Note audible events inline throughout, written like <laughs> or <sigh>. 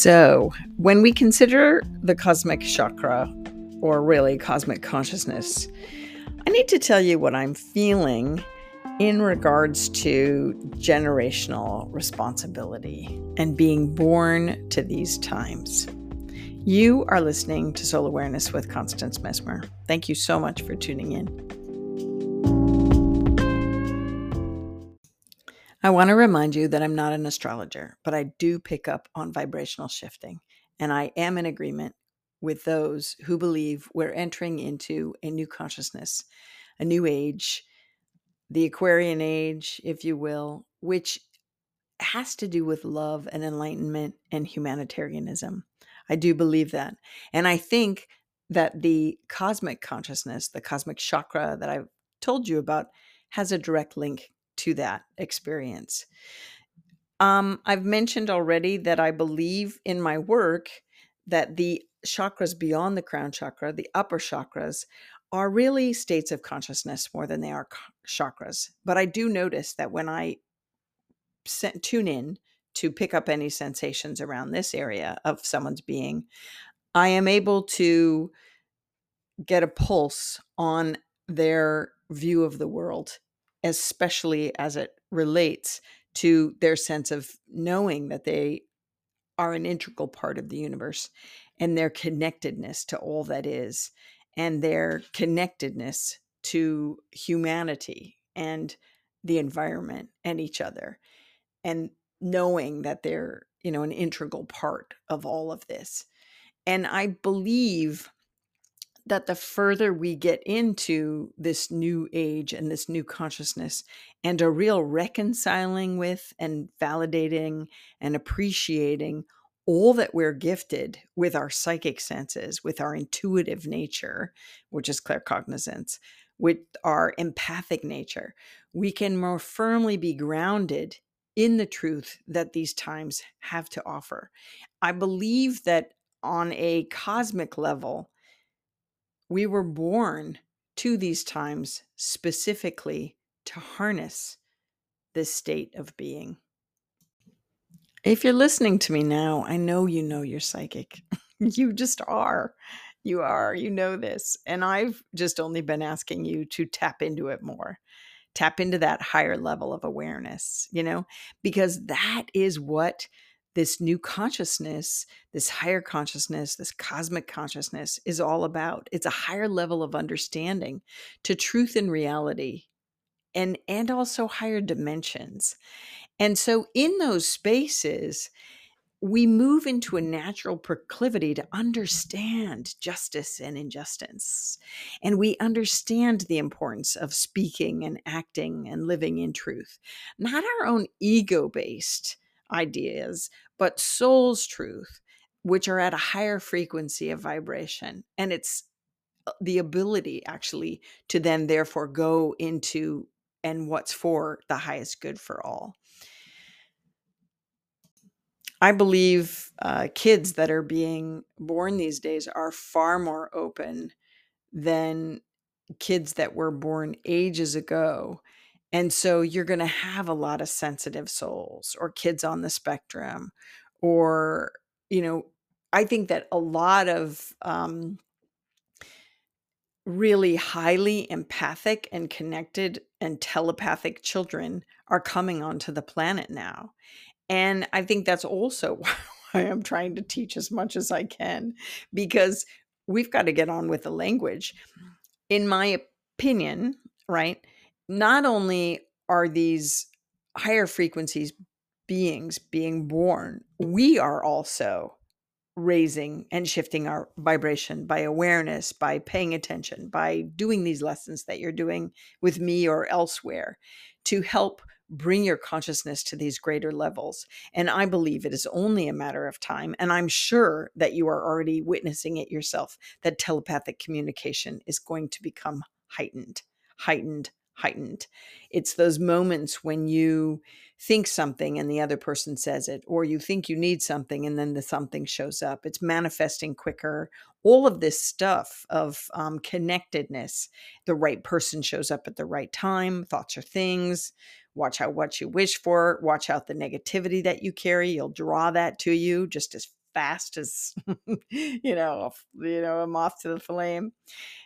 So, when we consider the cosmic chakra, or really cosmic consciousness, I need to tell you what I'm feeling in regards to generational responsibility and being born to these times. You are listening to Soul Awareness with Constance Messmer. Thank you so much for tuning in. I want to remind you that I'm not an astrologer, but I do pick up on vibrational shifting, and I am in agreement with those who believe we're entering into a new consciousness, a new age, the Aquarian age, if you will, which has to do with love and enlightenment and humanitarianism. I do believe that. And I think that the cosmic consciousness, the cosmic chakra that I've told you about, has a direct link to that experience. Um, I've mentioned already that I believe in my work that the chakras beyond the crown chakra, the upper chakras, are really states of consciousness more than they are chakras. But I do notice that when I tune in to pick up any sensations around this area of someone's being, I am able to get a pulse on their view of the world, especially as it relates to their sense of knowing that they are an integral part of the universe and their connectedness to all that is and their connectedness to humanity and the environment and each other and knowing that they're you know an integral part of all of this. And i believe that the further we get into this new age and this new consciousness and a real reconciling with and validating and appreciating all that we're gifted with our psychic senses, with our intuitive nature, which is claircognizance, with our empathic nature, we can more firmly be grounded in the truth that these times have to offer. I believe that on a cosmic level, we were born to these times specifically to harness this state of being. If you're listening to me now, I know you know you're psychic. <laughs> you just are. You are. You know this. And I've just only been asking you to tap into it more. Tap into that higher level of awareness, you know, because that is what this new consciousness, this higher consciousness, this cosmic consciousness is all about. It's a higher level of understanding to truth and reality and and also higher dimensions. And so in those spaces we move into a natural proclivity to understand justice and injustice. And we understand the importance of speaking and acting and living in truth, not our own ego based ideas, but soul's truth, which are at a higher frequency of vibration. And it's uh, the ability actually to then therefore go into and what's for the highest good for all. I believe uh, kids that are being born these days are far more open than kids that were born ages ago and so you're going to have a lot of sensitive souls or kids on the spectrum, or, you know, I think that a lot of um, really highly empathic and connected and telepathic children are coming onto the planet now. And I think that's also <laughs> why I'm trying to teach as much as I can because we've got to get on with the language. In my opinion, right? Not only are these higher frequencies beings being born, we are also raising and shifting our vibration by awareness, by paying attention, by doing these lessons that you're doing with me or elsewhere to help bring your consciousness to these greater levels. And I believe it is only a matter of time. And I'm sure that you are already witnessing it yourself that telepathic communication is going to become heightened, heightened, heightened. It's those moments when you think something and the other person says it, or you think you need something and then the something shows up. It's manifesting quicker. All of this stuff of um, connectedness. The right person shows up at the right time. Thoughts are things. Watch out what you wish for. Watch out the negativity that you carry. You'll draw that to you just as fast as <laughs> you know, you know, a moth to the flame.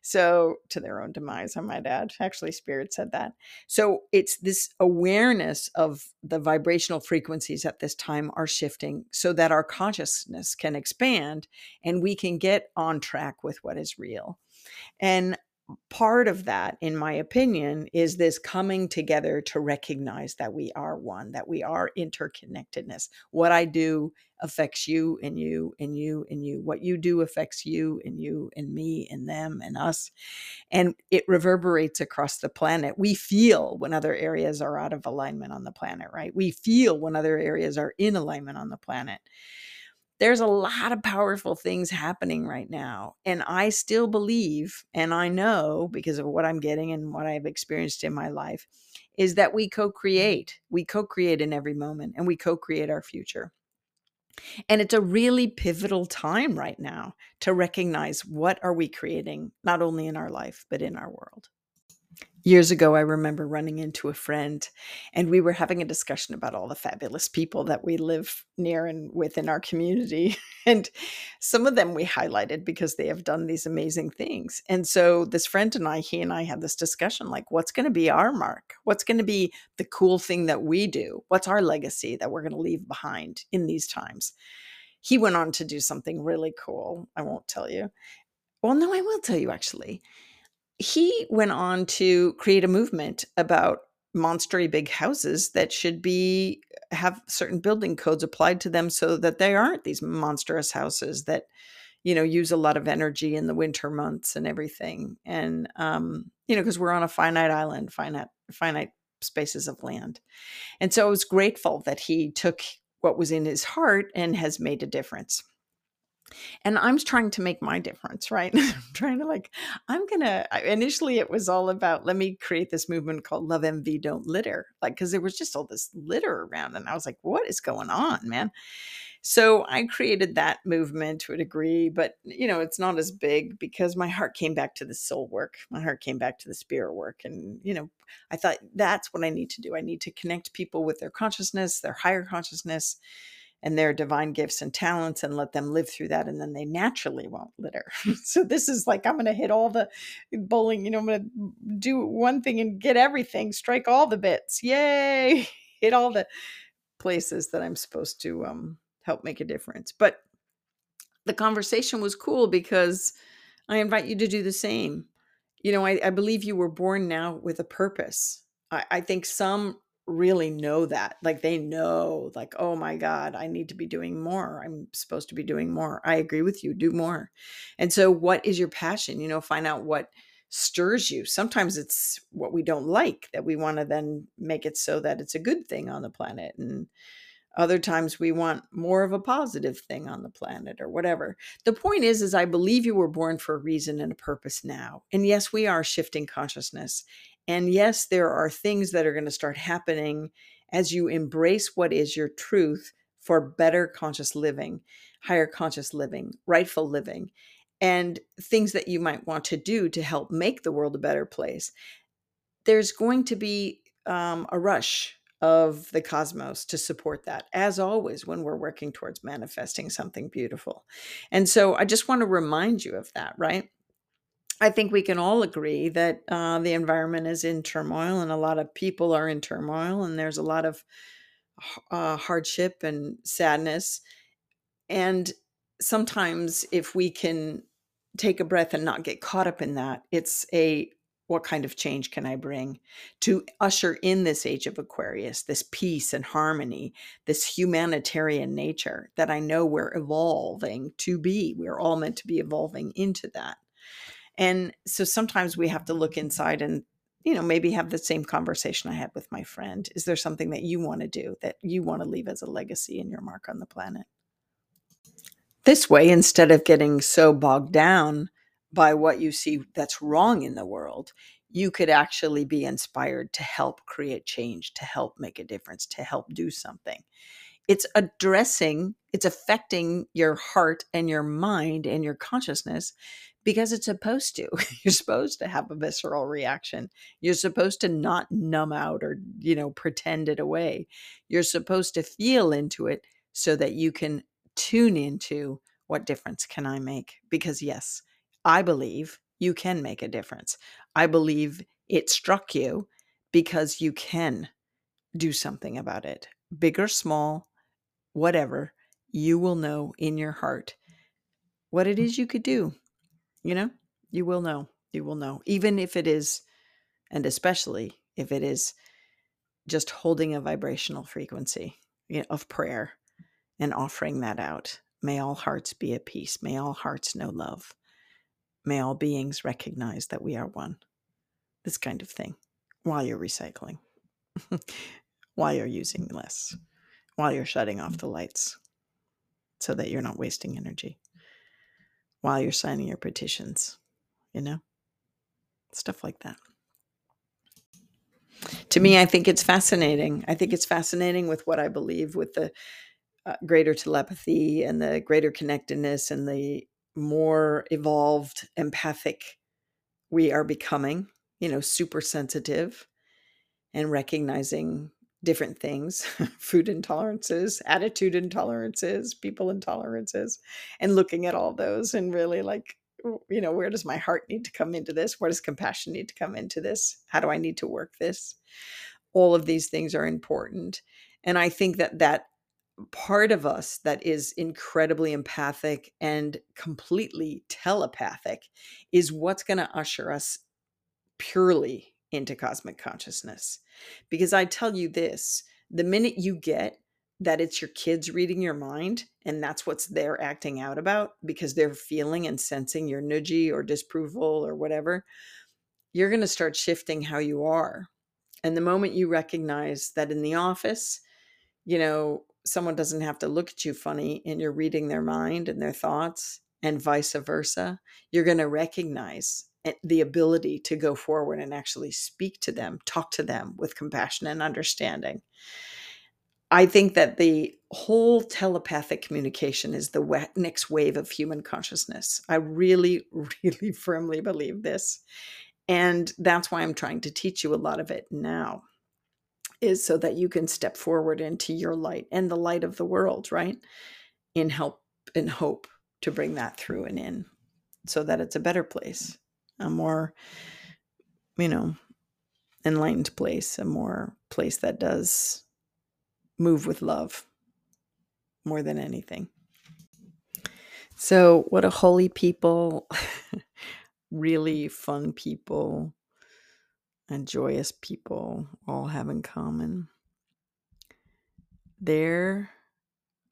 So to their own demise, I might add. Actually, Spirit said that. So it's this awareness of the vibrational frequencies at this time are shifting so that our consciousness can expand and we can get on track with what is real. And part of that, in my opinion, is this coming together to recognize that we are one, that we are interconnectedness. What I do affects you and you and you and you. What you do affects you and you and me and them and us. And it reverberates across the planet. We feel when other areas are out of alignment on the planet, right? We feel when other areas are in alignment on the planet there's a lot of powerful things happening right now. And I still believe, and I know because of what I'm getting and what I've experienced in my life, is that we co create. We co create in every moment and we co create our future. And it's a really pivotal time right now to recognize what are we creating, not only in our life, but in our world years ago i remember running into a friend and we were having a discussion about all the fabulous people that we live near and within our community <laughs> and some of them we highlighted because they have done these amazing things. And so this friend and i he and i had this discussion like what's going to be our mark? What's going to be the cool thing that we do? What's our legacy that we're going to leave behind in these times? He went on to do something really cool i won't tell you. Well no i will tell you actually he went on to create a movement about monstery big houses that should be have certain building codes applied to them so that they aren't these monstrous houses that you know use a lot of energy in the winter months and everything. And um you know because we're on a finite island finite finite spaces of land. And so i was grateful that he took what was in his heart and has made a difference and i'm trying to make my difference right? <laughs> I'm trying to like i'm gonna initially it was all about let me create this movement called love envy don't litter like because there was just all this litter around and i was like what is going on man? So i created that movement to a degree but you know it's not as big because my heart came back to the soul work. My heart came back to the spirit work and you know i thought that's what i need to do. I need to connect people with their consciousness their higher consciousness and their divine gifts and talents and let them live through that and then they naturally won't litter. <laughs> So this is like i'm going to hit all the bowling you know i'm going to do one thing and get everything strike all the bits yay <laughs> hit all the places that i'm supposed to um, help make a difference. But the conversation was cool because i invite you to do the same. You know i, I believe you were born now with a purpose. I, I think some really know that like they know like oh my god i need to be doing more. I'm supposed to be doing more. I agree with you. Do more. And so what is your passion? You know find out what stirs you. Sometimes it's what we don't like that we want to then make it so that it's a good thing on the planet and other times we want more of a positive thing on the planet or whatever. The point is is i believe you were born for a reason and a purpose now. And yes we are shifting consciousness and yes, there are things that are going to start happening as you embrace what is your truth for better conscious living, higher conscious living, rightful living, and things that you might want to do to help make the world a better place. There's going to be um, a rush of the cosmos to support that, as always, when we're working towards manifesting something beautiful. And so I just want to remind you of that, right? I think we can all agree that uh, the environment is in turmoil and a lot of people are in turmoil and there's a lot of uh, hardship and sadness. And sometimes, if we can take a breath and not get caught up in that, it's a what kind of change can I bring to usher in this age of Aquarius, this peace and harmony, this humanitarian nature that I know we're evolving to be? We're all meant to be evolving into that. And so sometimes we have to look inside and, you know, maybe have the same conversation I had with my friend. Is there something that you want to do that you want to leave as a legacy in your mark on the planet? This way, instead of getting so bogged down by what you see that's wrong in the world, you could actually be inspired to help create change, to help make a difference, to help do something. It's addressing, it's affecting your heart and your mind and your consciousness because it's supposed to. <laughs> You're supposed to have a visceral reaction. You're supposed to not numb out or, you know, pretend it away. You're supposed to feel into it so that you can tune into what difference can I make? Because, yes, I believe you can make a difference. I believe it struck you because you can do something about it, big or small, whatever. You will know in your heart what it mm. is you could do. You know, you will know. You will know. Even if it is, and especially if it is just holding a vibrational frequency of prayer and offering that out. May all hearts be at peace. May all hearts know love. May all beings recognize that we are one. This kind of thing while you're recycling, <laughs> while you're using less, while you're shutting off the mm-hmm. lights so that you're not wasting energy, while you're signing your petitions, you know? Stuff like that. To me, I think it's fascinating. I think it's fascinating with what I believe with the uh, greater telepathy and the greater connectedness and the more evolved empathic we are becoming, you know, super sensitive and recognizing different things <laughs> food intolerances, attitude intolerances, people intolerances, and looking at all those and really like, you know, where does my heart need to come into this? Where does compassion need to come into this? How do I need to work this? All of these things are important. And I think that that part of us that is incredibly empathic and completely telepathic is what's going to usher us purely into cosmic consciousness. Because I tell you this the minute you get that it's your kids reading your mind and that's what's they're acting out about because they're feeling and sensing your nudgy or disapproval or whatever, you're going to start shifting how you are. And the moment you recognize that in the office, you know, someone doesn't have to look at you funny and you're reading their mind and their thoughts and vice versa, you're going to recognize the ability to go forward and actually speak to them, talk to them with compassion and understanding. I think that the whole telepathic communication is the next wave of human consciousness. I really, <laughs> really firmly believe this. And that's why I'm trying to teach you a lot of it now is so that you can step forward into your light and the light of the world, right? In help and hope to bring that through and in so that it's a better place, a more, you know, enlightened place, a more place that does move with love more than anything. So, what a holy people, <laughs> really fun people, and joyous people all have in common. Their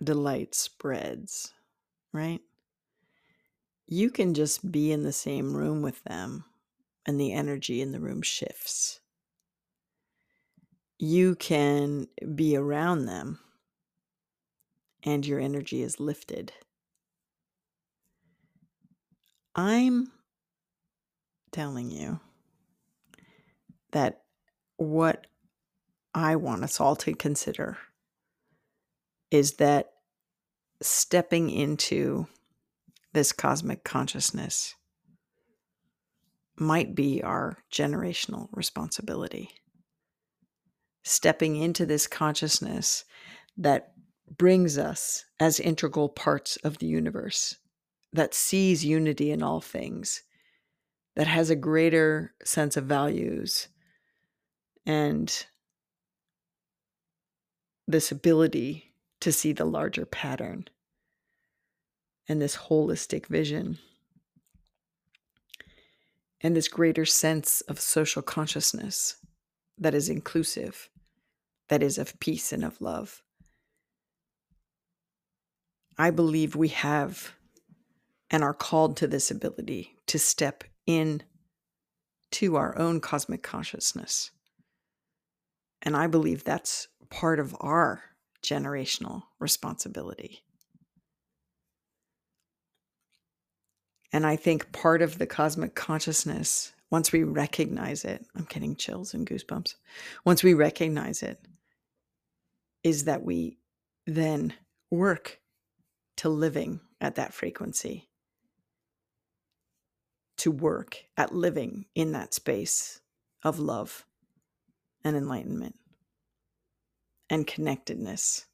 delight spreads, right? You can just be in the same room with them, and the energy in the room shifts. You can be around them, and your energy is lifted. I'm telling you that what I want us all to consider is that stepping into this cosmic consciousness might be our generational responsibility. Stepping into this consciousness that brings us as integral parts of the universe, that sees unity in all things, that has a greater sense of values and this ability to see the larger pattern and this holistic vision and this greater sense of social consciousness that is inclusive, that is of peace and of love. I believe we have and are called to this ability to step in to our own cosmic consciousness and I believe that's part of our generational responsibility. And I think part of the cosmic consciousness, once we recognize it, I'm getting chills and goosebumps. Once we recognize it, is that we then work to living at that frequency, to work at living in that space of love and enlightenment and connectedness.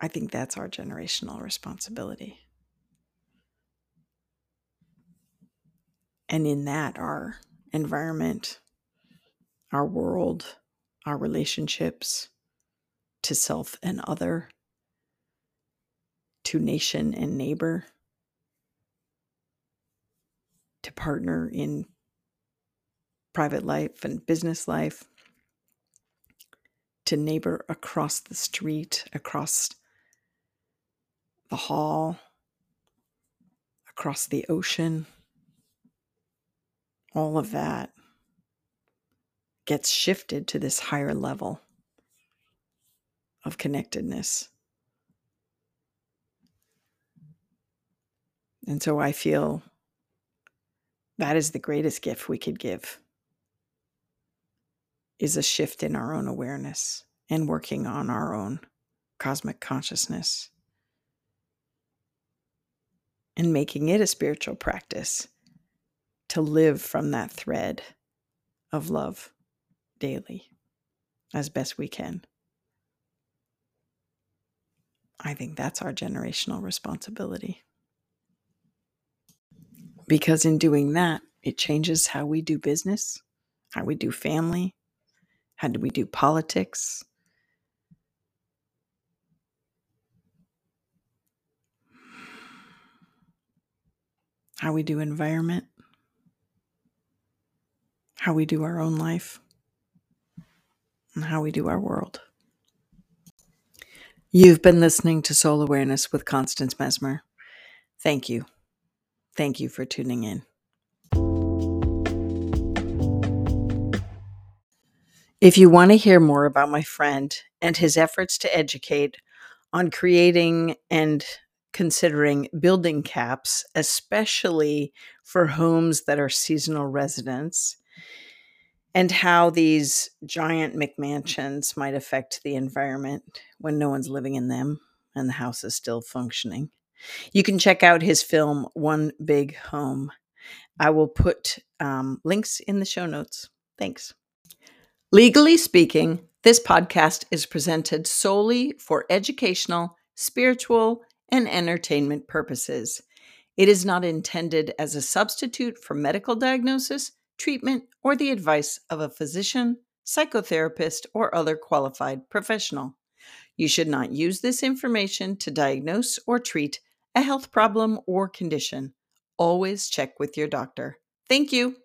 I think that's our generational responsibility. And in that, our environment, our world, our relationships to self and other, to nation and neighbor, to partner in private life and business life, to neighbor across the street, across the hall, across the ocean. All of that gets shifted to this higher level of connectedness. And so I feel that is the greatest gift we could give is a shift in our own awareness and working on our own cosmic consciousness and making it a spiritual practice to live from that thread of love daily as best we can. I think that's our generational responsibility. Because in doing that, it changes how we do business, how we do family, how do we do politics? How we do environment, how we do our own life, and how we do our world. You've been listening to Soul Awareness with Constance Messmer. Thank you. Thank you for tuning in. If you want to hear more about my friend and his efforts to educate on creating and considering building caps, especially for homes that are seasonal residents, and how these giant McMansions might affect the environment when no one's living in them and the house is still functioning. You can check out his film, One Big Home. I will put um, links in the show notes. Thanks. Legally speaking, this podcast is presented solely for educational, spiritual, and entertainment purposes. It is not intended as a substitute for medical diagnosis, treatment, or the advice of a physician, psychotherapist, or other qualified professional. You should not use this information to diagnose or treat a health problem or condition. Always check with your doctor. Thank you.